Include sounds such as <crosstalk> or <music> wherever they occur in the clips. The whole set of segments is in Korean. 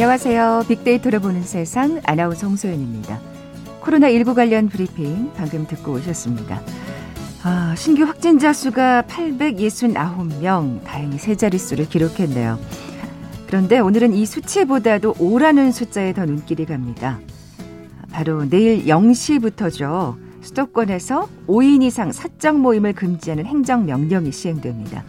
안녕하세요. 빅데이터를 보는 세상 아나운서 홍소연입니다. 코로나19 관련 브리핑 방금 듣고 오셨습니다. 아, 신규 확진자 수가 869명, 다행히 세 자릿수를 기록했네요. 그런데 오늘은 이 수치보다도 오라는 숫자에 더 눈길이 갑니다. 바로 내일 0시부터죠. 수도권에서 5인 이상 사적 모임을 금지하는 행정명령이 시행됩니다.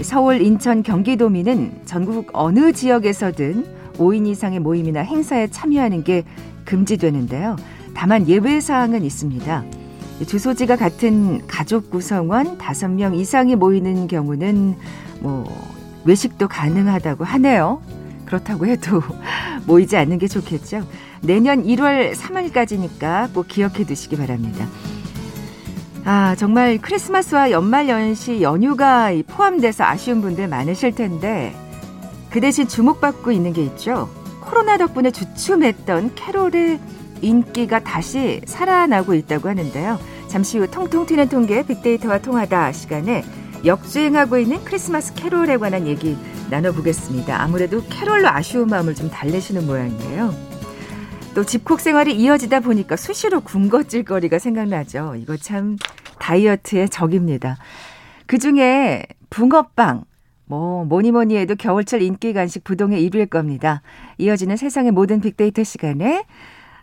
서울, 인천, 경기도민은 전국 어느 지역에서든 5인 이상의 모임이나 행사에 참여하는 게 금지되는데요. 다만 예외 사항은 있습니다. 주소지가 같은 가족 구성원 5명 이상이 모이는 경우는 뭐 외식도 가능하다고 하네요. 그렇다고 해도 <laughs> 모이지 않는 게 좋겠죠. 내년 1월 3일까지니까 꼭 기억해 두시기 바랍니다. 아, 정말 크리스마스와 연말 연시 연휴가 포함돼서 아쉬운 분들 많으실 텐데 그 대신 주목받고 있는 게 있죠. 코로나 덕분에 주춤했던 캐롤의 인기가 다시 살아나고 있다고 하는데요. 잠시 후 통통 튀는 통계 빅데이터와 통하다 시간에 역주행하고 있는 크리스마스 캐롤에 관한 얘기 나눠보겠습니다. 아무래도 캐롤로 아쉬운 마음을 좀 달래시는 모양이에요. 또 집콕 생활이 이어지다 보니까 수시로 군것질 거리가 생각나죠. 이거 참 다이어트의 적입니다. 그 중에 붕어빵, 뭐 뭐니 뭐니 해도 겨울철 인기 간식 부동의 1위일 겁니다. 이어지는 세상의 모든 빅데이터 시간에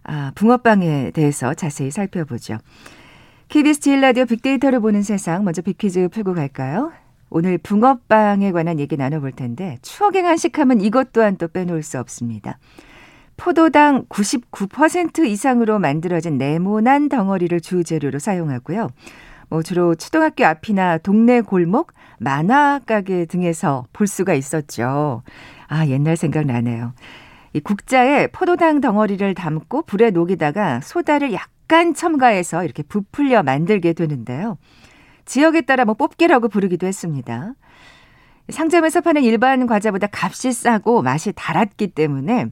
아, 붕어빵에 대해서 자세히 살펴보죠. KBS 제일 라디오 빅데이터를 보는 세상 먼저 빅퀴즈 풀고 갈까요? 오늘 붕어빵에 관한 얘기 나눠볼 텐데 추억의 간식하면 이것 또한 또 빼놓을 수 없습니다. 포도당 99% 이상으로 만들어진 네모난 덩어리를 주재료로 사용하고요. 뭐 주로 초등학교 앞이나 동네 골목, 만화 가게 등에서 볼 수가 있었죠. 아, 옛날 생각나네요. 이 국자에 포도당 덩어리를 담고 불에 녹이다가 소다를 약간 첨가해서 이렇게 부풀려 만들게 되는데요. 지역에 따라 뭐 뽑기라고 부르기도 했습니다. 상점에서 파는 일반 과자보다 값이 싸고 맛이 달았기 때문에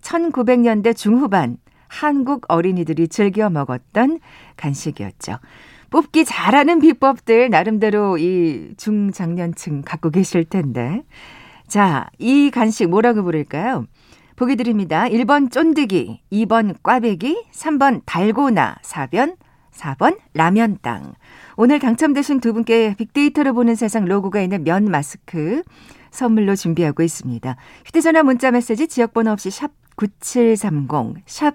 1900년대 중후반 한국 어린이들이 즐겨 먹었던 간식이었죠. 뽑기 잘하는 비법들 나름대로 이 중장년층 갖고 계실 텐데. 자, 이 간식 뭐라고 부를까요? 보기 드립니다. 1번 쫀득이, 2번 꽈배기, 3번 달고나, 4번 4번 라면 땅. 오늘 당첨되신 두 분께 빅데이터를 보는 세상 로고가 있는 면 마스크 선물로 준비하고 있습니다. 휴대전화 문자 메시지 지역번호 없이 샵 9730, 샵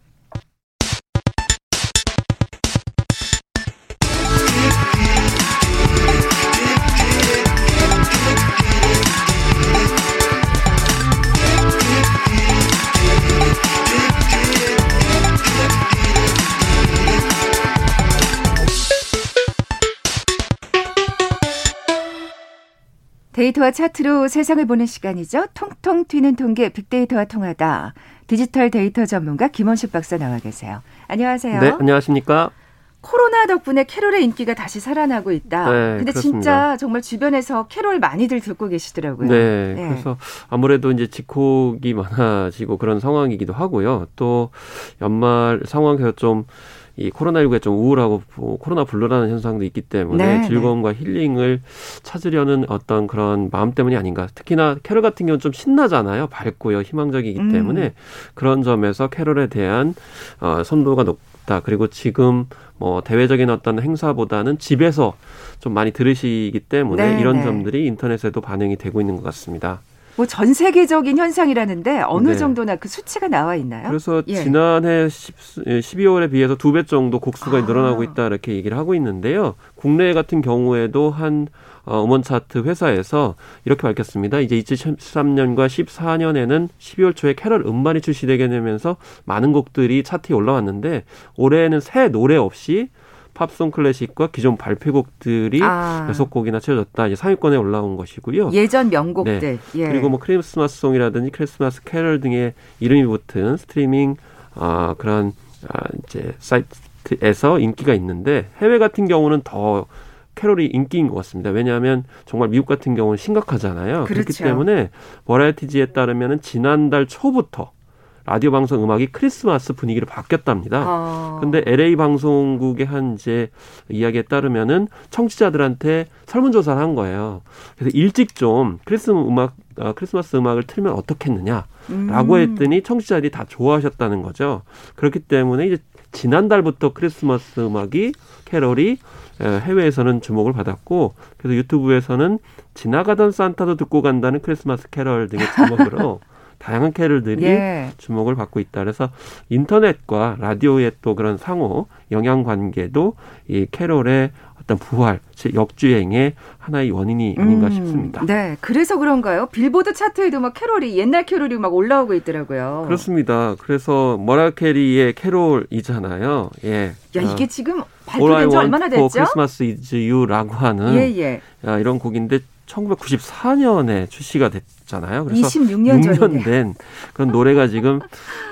데이터와 차트로 세상을 보는 시간이죠. 통통 튀는 통계 빅데이터와 통하다. 디지털 데이터 전문가 김원식 박사 나와 계세요. 안녕하세요. 네, 안녕하십니까? 코로나 덕분에 캐롤의 인기가 다시 살아나고 있다. 네, 근데 그렇습니다. 진짜 정말 주변에서 캐롤 많이들 듣고 계시더라고요. 네, 네, 그래서 아무래도 이제 집콕이 많아지고 그런 상황이기도 하고요. 또 연말 상황에서 좀 이 코로나19에 좀 우울하고 코로나 블루라는 현상도 있기 때문에 네, 네. 즐거움과 네. 힐링을 찾으려는 어떤 그런 마음 때문이 아닌가. 특히나 캐롤 같은 경우는 좀 신나잖아요. 밝고요. 희망적이기 음. 때문에 그런 점에서 캐롤에 대한 어, 선호도가 높다. 그리고 지금 뭐 대외적인 어떤 행사보다는 집에서 좀 많이 들으시기 때문에 네, 이런 네. 점들이 인터넷에도 반영이 되고 있는 것 같습니다. 뭐 전 세계적인 현상이라는데 어느 네. 정도나 그 수치가 나와 있나요? 그래서 예. 지난해 10, 12월에 예, 비해서 두 배 정도 곡수가 아. 늘어나고 있다 이렇게 얘기를 하고 있는데요. 국내 같은 경우에도 한 어, 음원 차트 회사에서 이렇게 밝혔습니다. 이제 2013년과 14년에는 12월 초에 캐럴 음반이 출시되게 되면서 많은 곡들이 차트에 올라왔는데 올해는 새 노래 없이 팝송 클래식과 기존 발표곡들이 아. 6곡이나 채워졌다. 이제 상위권에 올라온 것이고요. 예전 명곡들. 네. 예. 그리고 뭐 크리스마스 송이라든지 크리스마스 캐럴 등의 이름이 붙은 스트리밍 아 그런 아 이제 사이트에서 인기가 있는데 해외 같은 경우는 더 캐롤이 인기인 것 같습니다. 왜냐하면 정말 미국 같은 경우는 심각하잖아요. 그렇죠. 그렇기 때문에 버라이티지에 따르면은 지난달 초부터 라디오 방송 음악이 크리스마스 분위기로 바뀌었답니다. 아. 근데 LA 방송국의 한 이제 이야기에 따르면은 청취자들한테 설문조사를 한 거예요. 그래서 일찍 좀 크리스마스 음악, 어, 크리스마스 음악을 틀면 어떻겠느냐라고 음. 했더니 청취자들이 다 좋아하셨다는 거죠. 그렇기 때문에 이제 지난달부터 크리스마스 음악이 캐럴이 해외에서는 주목을 받았고 그래서 유튜브에서는 지나가던 산타도 듣고 간다는 크리스마스 캐럴 등의 <laughs> 제목으로 다양한 캐럴들이 예. 주목을 받고 있다. 그래서 인터넷과 라디오의 또 그런 상호 영향 관계도 이 캐럴의 어떤 부활, 역주행의 하나의 원인이 아닌가 음, 싶습니다. 네, 그래서 그런가요? 빌보드 차트에도 막 캐롤이 옛날 캐롤이 막 올라오고 있더라고요. 그렇습니다. 그래서 머라이어 캐리의 캐롤이잖아요. 예. 야 이게 아, 지금 발표된 지 얼마나 됐죠? Christmas Is You라고 하는 예, 예. 야, 이런 곡인데 1994년에 출시가 됐잖아요. 그래서 26년 6년 된 그런 노래가 지금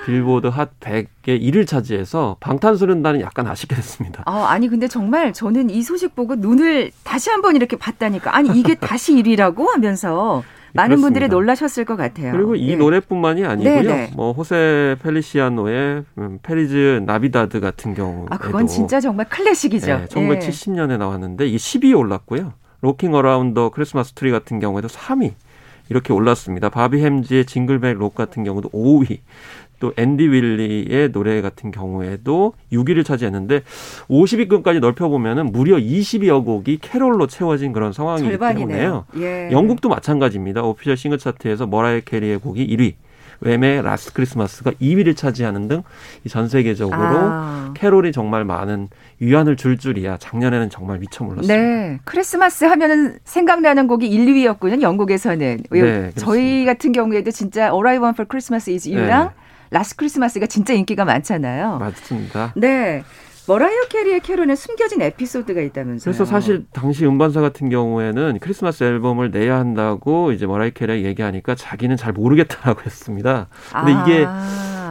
빌보드 Hot 100의 1위를 차지해서 방탄소년단은 약간 아쉽게 됐습니다. 아, 아니 근데 정말 저는 이 소식 보고 눈을 다시 한번 이렇게 봤다니까. 아니 이게 <laughs> 다시 1위라고 하면서 많은 그렇습니다. 분들이 놀라셨을 것 같아요. 그리고 이 네. 노래뿐만이 아니고요. 네네. 네. 뭐 호세 펠리시아노의 음, Feliz Navidad 같은 경우 아 그건 진짜 정말 클래식이죠. 네, 1970년에 나왔는데 이게 10위에 올랐고요. Rockin' Around the Christmas Tree 같은 경우에도 3위 이렇게 올랐습니다. 바비 헬름스의 Jingle Bell Rock 같은 경우도 5위. 또 앤디 윌리엄스의 노래 같은 경우에도 6위를 차지했는데 50위권까지 넓혀보면은 무려 20여 곡이 캐롤로 채워진 그런 상황이기 절반이네요. 때문에요. 예. 영국도 마찬가지입니다. Official 싱글 차트에서 머라이어 캐리의 곡이 1위, Wham의 Last Christmas가 2위를 차지하는 등 전 세계적으로 아. 캐롤이 정말 많은 위안을 줄 줄이야 작년에는 정말 미처 몰랐습니다. 네. 크리스마스 하면은 생각나는 곡이 1, 2위였군요. 영국에서는. 네, 저희 같은 경우에도 진짜 All I Want for Christmas is You랑 네. Last Christmas가 진짜 인기가 많잖아요. 맞습니다. 네. 머라이어 캐리의 캐롤에 숨겨진 에피소드가 있다면서요. 그래서 사실 당시 음반사 같은 경우에는 크리스마스 앨범을 내야 한다고 이제 머라이어 캐리가 얘기하니까 자기는 잘 모르겠다라고 했습니다. 근데 아. 이게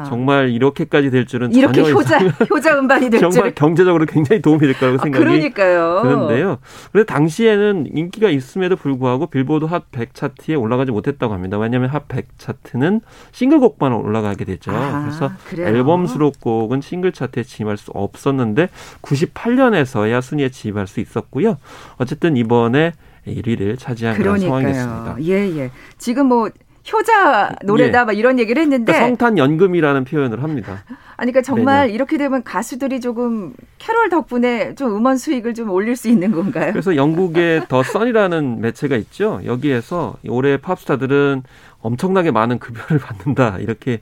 정말 이렇게까지 될 줄은 이렇게 효자 효자 음반이 될 <laughs> 정말 줄. 경제적으로 굉장히 도움이 될 거라고 아, 생각이 그러니까요. 드는데요. 그런데 당시에는 인기가 있음에도 불구하고 빌보드 핫 100 차트에 올라가지 못했다고 합니다. 왜냐하면 핫 100 차트는 싱글곡만 올라가게 됐죠. 아, 그래서 그래요? 앨범 수록곡은 싱글 차트에 진입할 수 없었는데 98년에서야 순위에 진입할 수 있었고요. 어쨌든 이번에 1위를 차지한 그런 상황이 됐습니다. 예, 예. 지금 뭐 효자 노래다 예. 막 이런 얘기를 했는데 그러니까 성탄 연금이라는 표현을 합니다. 아니 그러니까 정말 매년. 이렇게 되면 가수들이 조금 캐롤 덕분에 좀 음원 수익을 좀 올릴 수 있는 건가요? 그래서 영국의 <laughs> 더 선이라는 매체가 있죠. 여기에서 올해 팝스타들은 엄청나게 많은 급여를 받는다 이렇게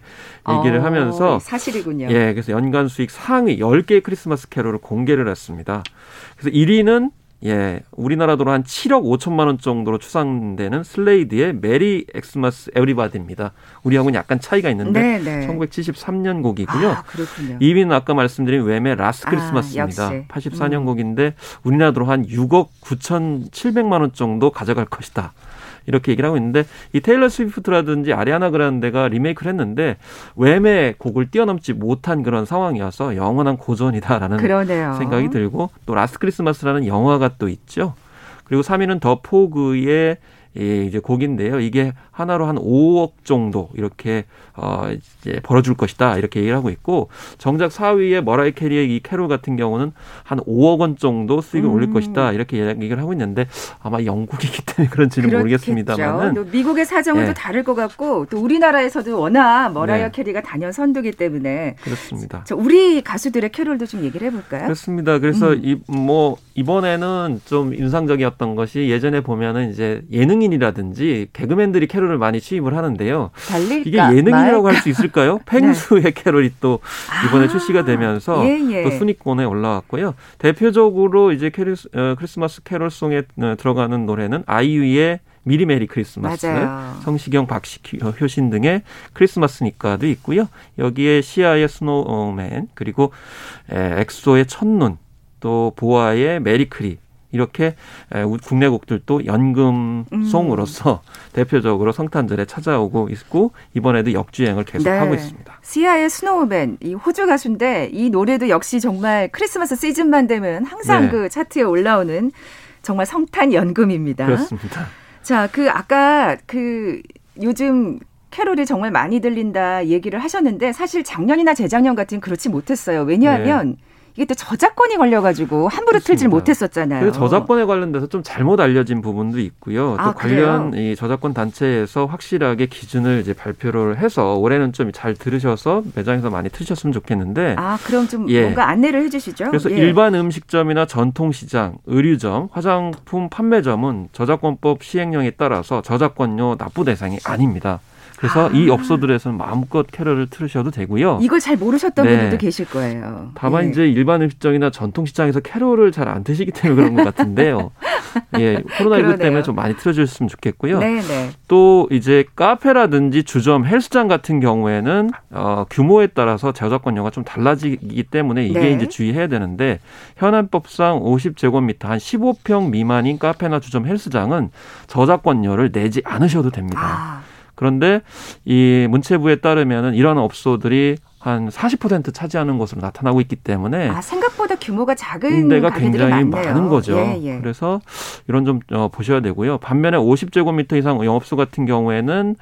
얘기를 어, 하면서 사실이군요. 예, 그래서 연간 수익 상위 10개의 크리스마스 캐롤을 공개를 했습니다. 그래서 1위는 예, 우리나라 돈으로 한 7억 5천만 원 정도로 추산되는 슬레이드의 Merry Xmas Everybody입니다. 우리하고는 약간 차이가 있는데 네네. 1973년 곡이고요. 아, 그렇군요. 2위는 아까 말씀드린 Wham의 Last 아, Christmas입니다. 아, 84년 음. 곡인데 우리나라 돈으로 한 6억 9천 7백만 원 정도 가져갈 것이다. 이렇게 얘기를 하고 있는데 이 테일러 스위프트라든지 아리아나 그란데가 리메이크를 했는데 Wham의 곡을 뛰어넘지 못한 그런 상황이어서 영원한 고전이다라는 그러네요. 생각이 들고 또 Last Christmas라는 영화가 또 있죠. 그리고 3위는 The Pogues의 예, 이제 곡인데요. 이게 한화로 한 5억 정도 이렇게 어 이제 벌어줄 것이다 이렇게 얘기를 하고 있고 정작 4위의 머라이어 캐리의 이 캐롤 같은 경우는 한 5억 원 정도 수익을 음. 올릴 것이다 이렇게 얘기를 하고 있는데 아마 영국이기 때문에 <laughs> 그런지는 모르겠습니다만은 미국의 사정은 예. 또 다를 것 같고 또 우리나라에서도 워낙 머라이어 네. 캐리가 단연 선두기 때문에 그렇습니다. 우리 가수들의 캐롤도 좀 얘기를 해볼까요? 그렇습니다. 그래서 음. 이뭐 이번에는 좀 인상적이었던 것이 예전에 보면은 이제 예능 인이라든지 개그맨들이 캐롤을 많이 취입을 하는데요. 달릴까? 이게 예능인이라고 할 수 있을까요? 펭수의 네. 캐롤이 또 이번에 아, 출시가 되면서 예, 예. 또 순위권에 올라왔고요. 대표적으로 이제 캐리스, 어, 크리스마스 캐롤송에 어, 들어가는 노래는 아이유의 미리 메리 크리스마스, 맞아요. 성시경, 박효신 등의 크리스마스니까도 있고요. 여기에 시아의 Snowman 그리고 엑소의 첫눈 또 보아의 메리크리 이렇게 국내 곡들도 연금송으로서 음. <laughs> 대표적으로 성탄절에 찾아오고 있고 이번에도 역주행을 계속하고 네. 있습니다. 시아의 Snowman 이 호주 가수인데 이 노래도 역시 정말 크리스마스 시즌만 되면 항상 네. 그 차트에 올라오는 정말 성탄 연금입니다. 그렇습니다. 자, 그 아까 그 요즘 캐롤이 정말 많이 들린다 얘기를 하셨는데 사실 작년이나 재작년 같은 그렇지 못했어요. 왜냐하면 네. 이게 또 저작권이 걸려가지고 함부로 틀질 못했었잖아요. 그 저작권에 관련돼서 좀 잘못 알려진 부분도 있고요. 또 아, 관련 이 저작권 단체에서 확실하게 기준을 이제 발표를 해서 올해는 좀 잘 들으셔서 매장에서 많이 틀으셨으면 좋겠는데. 아 그럼 좀 예. 뭔가 안내를 해주시죠. 그래서 예. 일반 음식점이나 전통시장, 의류점, 화장품 판매점은 저작권법 시행령에 따라서 저작권료 납부 대상이 아닙니다. 그래서 아. 이 업소들에서는 마음껏 캐럴을 틀으셔도 되고요. 이걸 잘 모르셨던 네. 분들도 계실 거예요. 다만 네. 이제 일반 음식점이나 전통 시장에서 캐럴을 잘 안 드시기 때문에 그런 것 같은데요. <laughs> 예, 코로나19 때문에 좀 많이 틀어주셨으면 좋겠고요. 네네. 네. 또 이제 카페라든지 주점, 헬스장 같은 경우에는 어, 규모에 따라서 저작권료가 좀 달라지기 때문에 이게 네. 이제 주의해야 되는데 현안법상 50제곱미터 한 15평 미만인 카페나 주점, 헬스장은 저작권료를 내지 않으셔도 됩니다. 아. 그런데 이 문체부에 따르면은 이런 업소들이 한 40% 차지하는 것으로 나타나고 있기 때문에 아, 생각보다 규모가 작은 데가 굉장히 많네요. 많은 거죠. 예, 예. 그래서 이런 좀 어, 보셔야 되고요. 반면에 50제곱미터 이상 영업소 같은 경우에는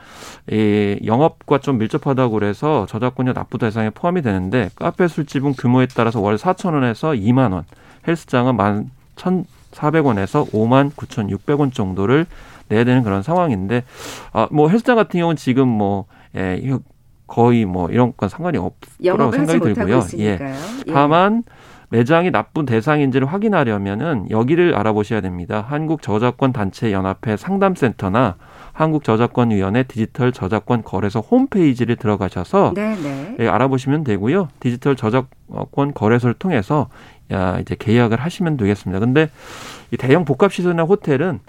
이 영업과 좀 밀접하다고 그래서 저작권료 납부 대상에 포함이 되는데 카페 술집은 규모에 따라서 월 4천 원에서 2만 원, 헬스장은 만 1,400원에서 5만 9,600원 정도를 내야 되는 그런 상황인데 아 뭐 헬스장 같은 경우는 지금 뭐 예, 거의 뭐 이런 건 상관이 없다고 생각이 들고요. 예. 예. 다만 매장이 나쁜 대상인지를 확인하려면은 여기를 알아보셔야 됩니다. 한국 저작권 단체 연합회 상담센터나 한국 저작권위원회 디지털 저작권 거래소 홈페이지를 들어가셔서 네, 네. 예, 알아보시면 되고요. 디지털 저작권 거래소를 통해서 야, 이제 계약을 하시면 되겠습니다. 근데 이 대형 복합 시설이나 호텔은 어,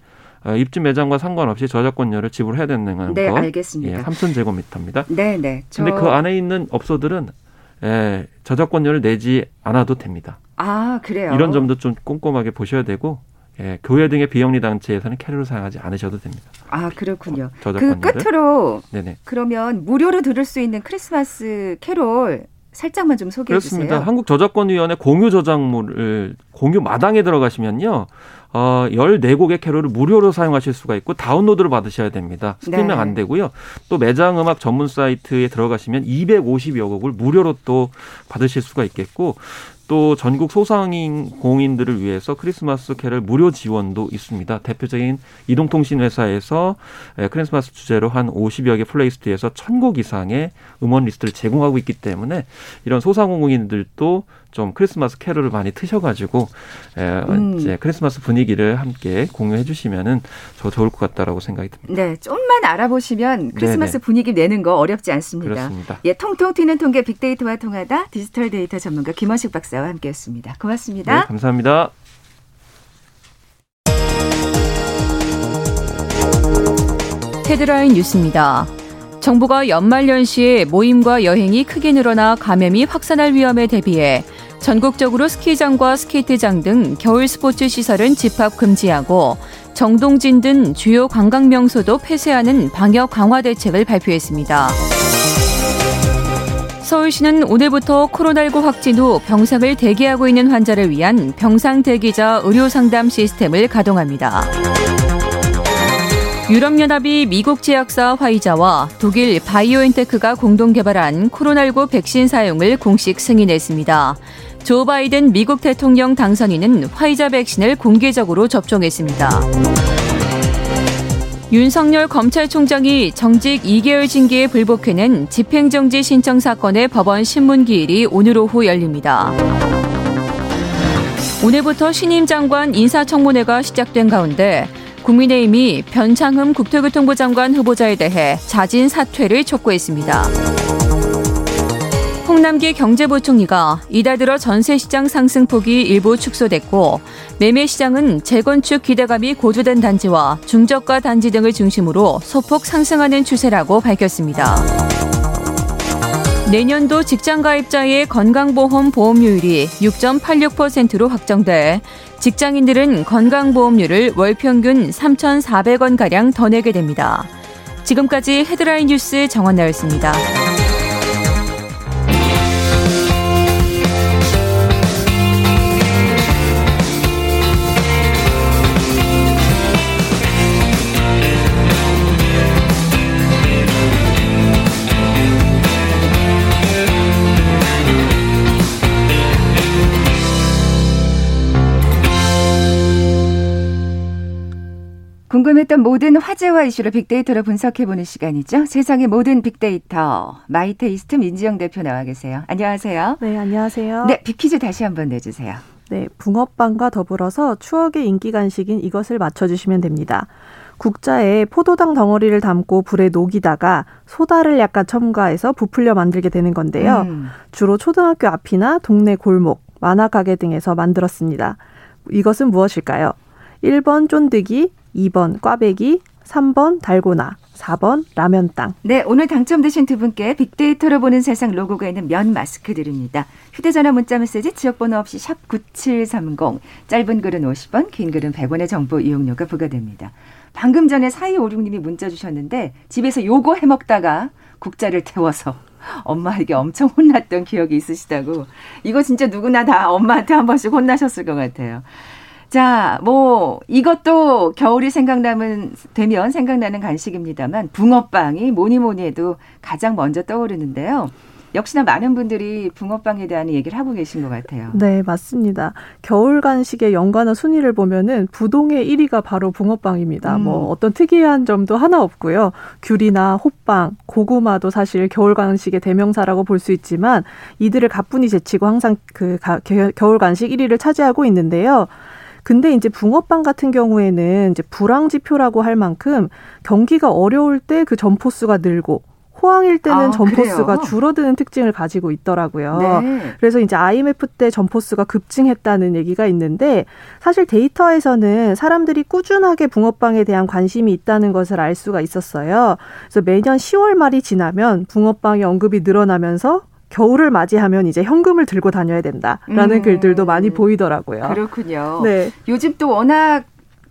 입주 매장과 상관없이 저작권료를 지불해야 되는 네, 거. 알겠습니다. 예, 3,000제곱미터입니다. 네, 네. 저... 근데 그 안에 있는 업소들은 예, 저작권료를 내지 않아도 됩니다. 아, 그래요. 이런 점도 좀 꼼꼼하게 보셔야 되고 예, 교회 등의 비영리 단체에서는 캐롤을 사용하지 않으셔도 됩니다. 아 그렇군요. 어, 그 끝으로 네네. 그러면 무료로 들을 수 있는 크리스마스 캐롤 살짝만 좀 소개해 그렇습니다. 주세요. 한국 저작권위원회 공유 저작물을 공유 마당에 들어가시면요. 어, 14곡의 캐롤을 무료로 사용하실 수가 있고 다운로드를 받으셔야 됩니다. 스트리밍 네. 안 되고요. 또 매장 음악 전문 사이트에 들어가시면 250여 곡을 무료로 또 받으실 수가 있겠고 또 전국 소상인 공인들을 위해서 크리스마스 캐럴 무료 지원도 있습니다. 대표적인 이동통신 회사에서 크리스마스 주제로 한 50여 개 playlist에서 1000곡 이상의 음원 리스트를 제공하고 있기 때문에 이런 소상공인들도 좀 크리스마스 캐롤을 많이 트셔가지고 음. 이제 크리스마스 분위기를 함께 공유해 주시면은 더 좋을 것 같다라고 생각이 듭니다. 네, 좀만 알아보시면 크리스마스 네네. 분위기 내는 거 어렵지 않습니다. 그렇습니다. 예, 통통 튀는 통계 빅데이터와 통하다 디지털 데이터 전문가 김원식 박사 와 함께했습니다. 고맙습니다. 네, 감사합니다. 헤드라인 뉴스입니다. 정부가 연말연시에 모임과 여행이 크게 늘어나 감염이 확산할 위험에 대비해 전국적으로 스키장과 스케이트장 등 겨울 스포츠 시설은 집합 금지하고 정동진 등 주요 관광 명소도 폐쇄하는 방역 강화 대책을 발표했습니다. 서울시는 오늘부터 코로나19 확진 후 병상을 대기하고 있는 환자를 위한 병상 대기자 의료 상담 시스템을 가동합니다. 유럽연합이 미국 제약사 화이자와 독일 바이오엔테크가 공동 개발한 코로나19 백신 사용을 공식 승인했습니다. 조 바이든 미국 대통령 당선인은 화이자 백신을 공개적으로 접종했습니다. 윤석열 검찰총장이 정직 2개월 징계에 불복해낸 집행정지 신청 사건의 법원 신문기일이 오늘 오후 열립니다. 오늘부터 신임 장관 인사청문회가 시작된 가운데 국민의힘이 변창흠 국토교통부 장관 후보자에 대해 자진 사퇴를 촉구했습니다. 홍남기 경제부총리가 이달 들어 전세시장 상승폭이 일부 축소됐고 매매시장은 재건축 기대감이 고조된 단지와 중저가 단지 등을 중심으로 소폭 상승하는 추세라고 밝혔습니다. 내년도 직장가입자의 건강보험 보험료율이 6.86%로 확정돼 직장인들은 건강보험료를 월 평균 3,400원가량 더 내게 됩니다. 지금까지 헤드라인 뉴스 정원 나였습니다. 궁금했던 모든 화제와 이슈를 빅데이터로 분석해보는 시간이죠. 세상의 모든 빅데이터. 마이테이스트 민지영 대표 나와 계세요. 안녕하세요. 네, 안녕하세요. 네, 빅퀴즈 다시 한번 내주세요. 네, 붕어빵과 더불어서 추억의 인기 간식인 이것을 맞춰주시면 됩니다. 국자에 포도당 덩어리를 담고 불에 녹이다가 소다를 약간 첨가해서 부풀려 만들게 되는 건데요. 음. 주로 초등학교 앞이나 동네 골목, 만화 가게 등에서 만들었습니다. 이것은 무엇일까요? 1번 쫀득이, 2번 꽈배기, 3번 달고나, 4번 라면 땅. 네, 오늘 당첨되신 두 분께 빅데이터로 보는 세상 로고가 있는 면 마스크 드립니다. 휴대전화 문자 메시지 지역번호 없이 샵 9730, 짧은 글은 50원, 긴 글은 100원의 정보 이용료가 부과됩니다. 방금 전에 4256님이 문자 주셨는데 집에서 요거 해먹다가 국자를 태워서 <laughs> 엄마에게 엄청 혼났던 기억이 있으시다고. 이거 진짜 누구나 다 엄마한테 한 번씩 혼나셨을 것 같아요. 자, 뭐 이것도 겨울이 생각나면 되면 생각나는 간식입니다만 붕어빵이 뭐니 뭐니 해도 가장 먼저 떠오르는데요. 역시나 많은 분들이 붕어빵에 대한 얘기를 하고 계신 것 같아요. 네, 맞습니다. 겨울 간식의 연관어 순위를 보면은 부동의 1위가 바로 붕어빵입니다. 음. 뭐 어떤 특이한 점도 하나 없고요. 귤이나 호빵, 고구마도 사실 겨울 간식의 대명사라고 볼 수 있지만 이들을 가뿐히 제치고 항상 그 겨울 간식 1위를 차지하고 있는데요. 근데 이제 붕어빵 같은 경우에는 이제 불황 지표라고 할 만큼 경기가 어려울 때 그 점포수가 늘고 호황일 때는 아, 점포수가 줄어드는 특징을 가지고 있더라고요. 네. 그래서 이제 IMF 때 점포수가 급증했다는 얘기가 있는데 사실 데이터에서는 사람들이 꾸준하게 붕어빵에 대한 관심이 있다는 것을 알 수가 있었어요. 그래서 매년 10월 말이 지나면 붕어빵의 언급이 늘어나면서 겨울을 맞이하면 이제 현금을 들고 다녀야 된다라는 음. 글들도 많이 보이더라고요. 그렇군요. 네. 요즘 또 워낙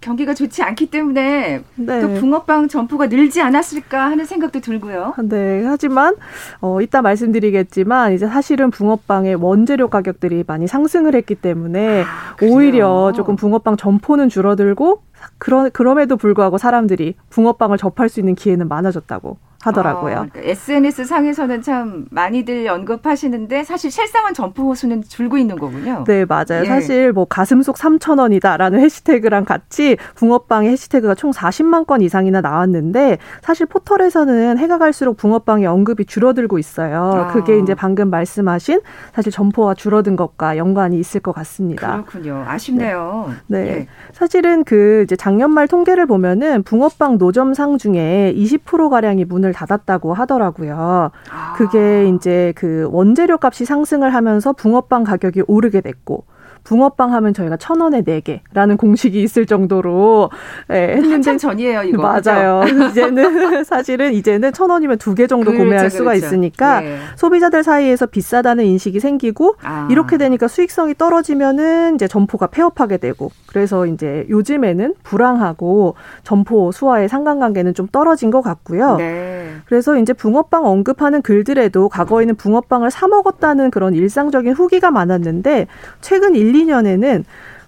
경기가 좋지 않기 때문에 네. 또 붕어빵 점포가 늘지 않았을까 하는 생각도 들고요. 네. 하지만 어 이따 말씀드리겠지만 이제 사실은 붕어빵의 원재료 가격들이 많이 상승을 했기 때문에 아, 오히려 조금 붕어빵 점포는 줄어들고 그러, 그럼에도 불구하고 사람들이 붕어빵을 접할 수 있는 기회는 많아졌다고 하더라고요. 어, 그러니까 SNS 상에서는 참 많이들 언급하시는데 사실 실상은 점포 호수는 줄고 있는 거군요. 네, 맞아요. 예. 사실 뭐 가슴 속 3천 원이다라는 해시태그랑 같이 붕어빵의 해시태그가 총 40만 건 이상이나 나왔는데 사실 포털에서는 해가 갈수록 붕어빵의 언급이 줄어들고 있어요. 아. 그게 이제 방금 말씀하신 사실 점포가 줄어든 것과 연관이 있을 것 같습니다. 그렇군요. 아쉽네요. 네. 네. 예. 사실은 그 이제 작년 말 통계를 보면은 붕어빵 노점상 중에 20% 가량이 문을 닫았다고 하더라고요. 아. 그게 이제 그 원재료 값이 상승을 하면서 붕어빵 가격이 오르게 됐고 붕어빵 하면 저희가 천 원에 네 개라는 공식이 있을 정도로 예, 했는데 한참 전이에요 이거 <laughs> 맞아요. <laughs> 이제는 <laughs> 사실은 이제는 천 원이면 두 개 정도 그렇죠, 구매할 수가 그렇죠. 있으니까 네. 소비자들 사이에서 비싸다는 인식이 생기고 아. 이렇게 되니까 수익성이 떨어지면은 이제 점포가 폐업하게 되고 그래서 이제 요즘에는 불황하고 점포 수와의 상관관계는 좀 떨어진 것 같고요. 네. 그래서 이제 붕어빵 언급하는 글들에도 과거에는 붕어빵을 사 먹었다는 그런 일상적인 후기가 많았는데 최근 1, 2년에는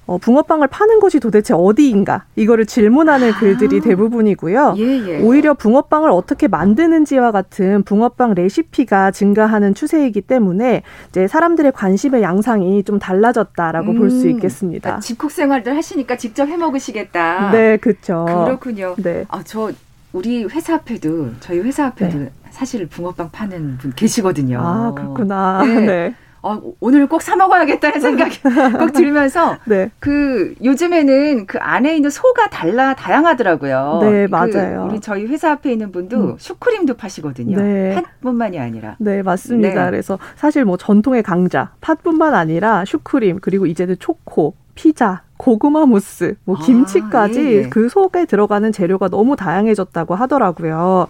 어, 붕어빵을 파는 곳이 도대체 어디인가 이거를 질문하는 아. 글들이 대부분이고요. 예, 예. 오히려 붕어빵을 어떻게 만드는지와 같은 붕어빵 레시피가 증가하는 추세이기 때문에 이제 사람들의 관심의 양상이 좀 달라졌다라고 음, 볼수 있겠습니다. 그러니까 집콕 생활들 하시니까 직접 해 먹으시겠다. 네, 그렇죠. 그렇군요. 네. 아, 저 우리 회사 앞에도 저희 회사 앞에도 네. 사실 붕어빵 파는 분 계시거든요. 아, 그렇구나. 네. <laughs> 네. 어, 오늘 꼭 사 먹어야겠다는 생각이 <laughs> 꼭 들면서 네. 그 요즘에는 그 안에 있는 소가 달라 다양하더라고요. 네, 그 맞아요. 그 우리 저희 회사 앞에 있는 분도 음. 슈크림도 파시거든요. 네. 팥뿐만이 아니라. 네, 맞습니다. 네. 그래서 사실 뭐 전통의 강자 팥뿐만 아니라 슈크림 그리고 이제는 초코, 피자, 고구마 무스, 뭐 아, 김치까지 아. 그 속에 들어가는 재료가 너무 다양해졌다고 하더라고요.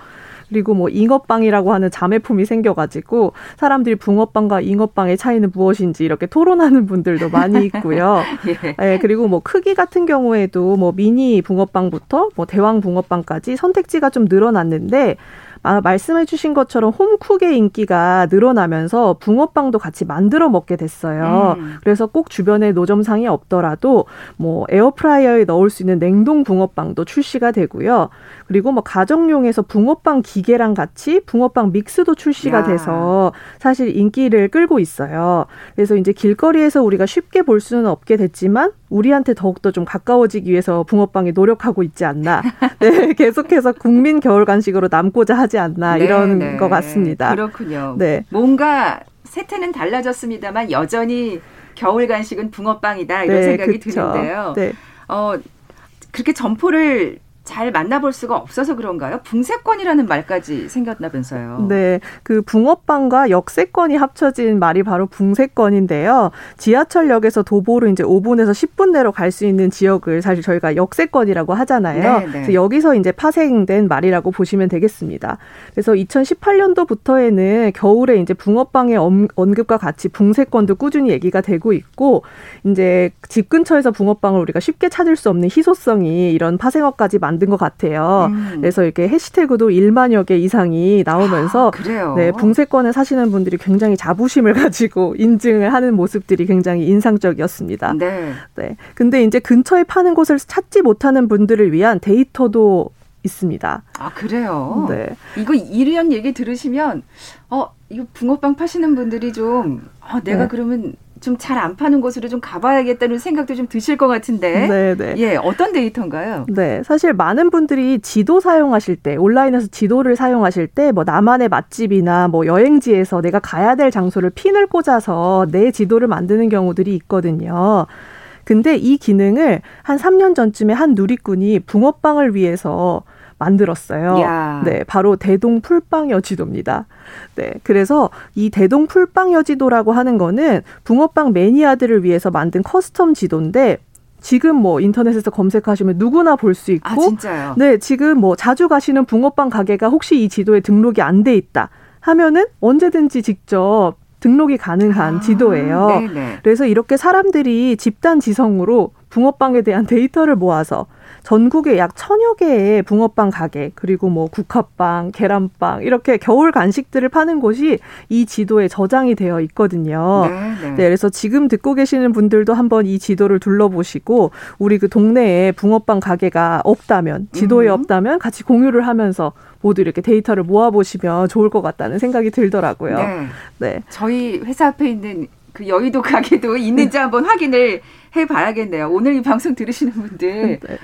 그리고 뭐 잉어빵이라고 하는 자매품이 생겨가지고 사람들이 붕어빵과 잉어빵의 차이는 무엇인지 이렇게 토론하는 분들도 많이 있고요. <laughs> 예. 네, 그리고 뭐 크기 같은 경우에도 뭐 미니 붕어빵부터 뭐 대왕 붕어빵까지 선택지가 좀 늘어났는데 아, 말씀해 주신 것처럼 홈쿡의 인기가 늘어나면서 붕어빵도 같이 만들어 먹게 됐어요. 음. 그래서 꼭 주변에 노점상이 없더라도 뭐 에어프라이어에 넣을 수 있는 냉동 붕어빵도 출시가 되고요. 그리고 뭐 가정용에서 붕어빵 기계랑 같이 붕어빵 믹스도 출시가 야. 돼서 사실 인기를 끌고 있어요. 그래서 이제 길거리에서 우리가 쉽게 볼 수는 없게 됐지만 우리한테 더욱더 좀 가까워지기 위해서 붕어빵이 노력하고 있지 않나. <laughs> 네, 계속해서 국민 겨울 간식으로 남고자 하지 않나 네, 이런 네, 것 같습니다. 그렇군요. 네. 뭔가 세태는 달라졌습니다만 여전히 겨울 간식은 붕어빵이다 이런 네, 생각이 그쵸. 드는데요. 네. 어 그렇게 점포를 잘 만나볼 수가 없어서 그런가요? 붕세권이라는 말까지 생겼다면서요. 네. 그 붕어빵과 역세권이 합쳐진 말이 바로 붕세권인데요. 지하철역에서 도보로 이제 5분에서 10분 내로 갈 수 있는 지역을 사실 저희가 역세권이라고 하잖아요. 네, 네. 그래서 여기서 이제 파생된 말이라고 보시면 되겠습니다. 그래서 2018년도부터에는 겨울에 이제 붕어빵의 언급과 같이 붕세권도 꾸준히 얘기가 되고 있고 이제 집 근처에서 붕어빵을 우리가 쉽게 찾을 수 없는 희소성이 이런 파생어까지 만 만든 것 같아요. 음. 그래서 이렇게 해시태그도 1만여 개 이상이 나오면서 아, 네, 붕세권에 사시는 분들이 굉장히 자부심을 <laughs> 가지고 인증을 하는 모습들이 굉장히 인상적이었습니다. 네. 네. 근데 이제 근처에 파는 곳을 찾지 못하는 분들을 위한 데이터도 있습니다. 아, 그래요? 네. 이거 이런 얘기 들으시면, 어, 이거 붕어빵 파시는 분들이 좀, 어, 내가 네. 그러면 좀 잘 안 파는 곳으로 좀 가봐야겠다는 생각도 좀 드실 것 같은데. 네, 네. 예, 어떤 데이터인가요? 네, 사실 많은 분들이 지도 사용하실 때, 온라인에서 지도를 사용하실 때, 뭐 나만의 맛집이나 뭐 여행지에서 내가 가야 될 장소를 핀을 꽂아서 내 지도를 만드는 경우들이 있거든요. 근데 이 기능을 한 3년 전쯤에 한 누리꾼이 붕어빵을 위해서 만들었어요. 야. 네, 바로 대동 풀빵여 지도입니다. 네, 그래서 이 대동 풀빵여 지도라고 하는 거는 붕어빵 매니아들을 위해서 만든 custom 지도인데 지금 뭐 인터넷에서 검색하시면 누구나 볼 수 있고, 아, 진짜요? 네, 지금 뭐 자주 가시는 붕어빵 가게가 혹시 이 지도에 등록이 안 돼 있다 하면은 언제든지 직접 등록이 가능한 아, 지도예요. 네네. 그래서 이렇게 사람들이 집단 지성으로 붕어빵에 대한 데이터를 모아서 전국에 약 천여 개의 붕어빵 가게 그리고 뭐 국화빵, 계란빵 이렇게 겨울 간식들을 파는 곳이 이 지도에 저장이 되어 있거든요. 네, 네. 네, 그래서 지금 듣고 계시는 분들도 한번 이 지도를 둘러보시고 우리 그 동네에 붕어빵 가게가 없다면 지도에 음. 없다면 같이 공유를 하면서 모두 이렇게 데이터를 모아보시면 좋을 것 같다는 생각이 들더라고요. 네. 네. 저희 회사 앞에 있는 그 여의도 가게도 있는지 한번 확인을 해 봐야겠네요. 오늘 이 방송 들으시는 분들 네.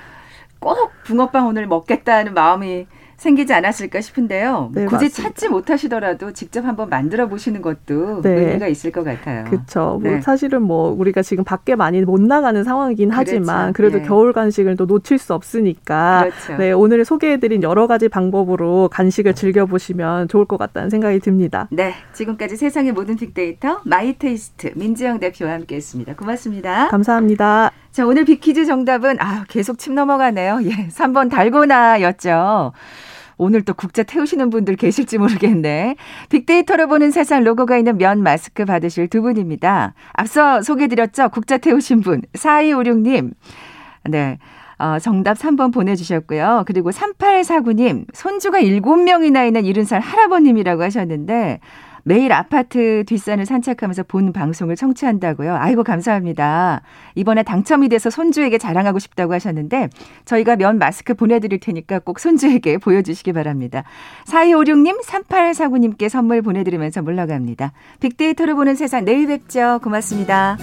꼭 붕어빵 오늘 먹겠다는 마음이 생기지 않았을까 싶은데요. 네, 굳이 맞습니다. 찾지 못하시더라도 직접 한번 만들어 보시는 것도 네. 의미가 있을 것 같아요. 그렇죠. 네. 뭐 사실은 뭐 우리가 지금 밖에 많이 못 나가는 상황이긴 그렇죠. 하지만 그래도 네. 겨울 간식을 또 놓칠 수 없으니까 그렇죠. 네, 오늘 소개해드린 여러 가지 방법으로 간식을 즐겨보시면 좋을 것 같다는 생각이 듭니다. 네, 지금까지 세상의 모든 빅데이터 마이테이스트 민지영 대표와 함께했습니다. 고맙습니다. 감사합니다. 자, 오늘 빅퀴즈 정답은 아 계속 침 넘어가네요. 예, 3번 달고나였죠. 오늘 또 국자 태우시는 분들 계실지 모르겠네. 빅데이터로 보는 세상 로고가 있는 면 마스크 받으실 두 분입니다. 앞서 소개드렸죠? 국자 태우신 분. 4256님. 네. 어, 정답 3번 보내주셨고요. 그리고 3849님, 손주가 7명이나 있는 70살 할아버님이라고 하셨는데, 매일 아파트 뒷산을 산책하면서 본 방송을 청취한다고요. 아이고 감사합니다. 이번에 당첨이 돼서 손주에게 자랑하고 싶다고 하셨는데 저희가 면 마스크 보내드릴 테니까 꼭 손주에게 <laughs> 보여주시기 바랍니다. 4256님, 3849님께 선물 보내드리면서 물러갑니다. 빅데이터를 보는 세상 내일 뵙죠. 고맙습니다.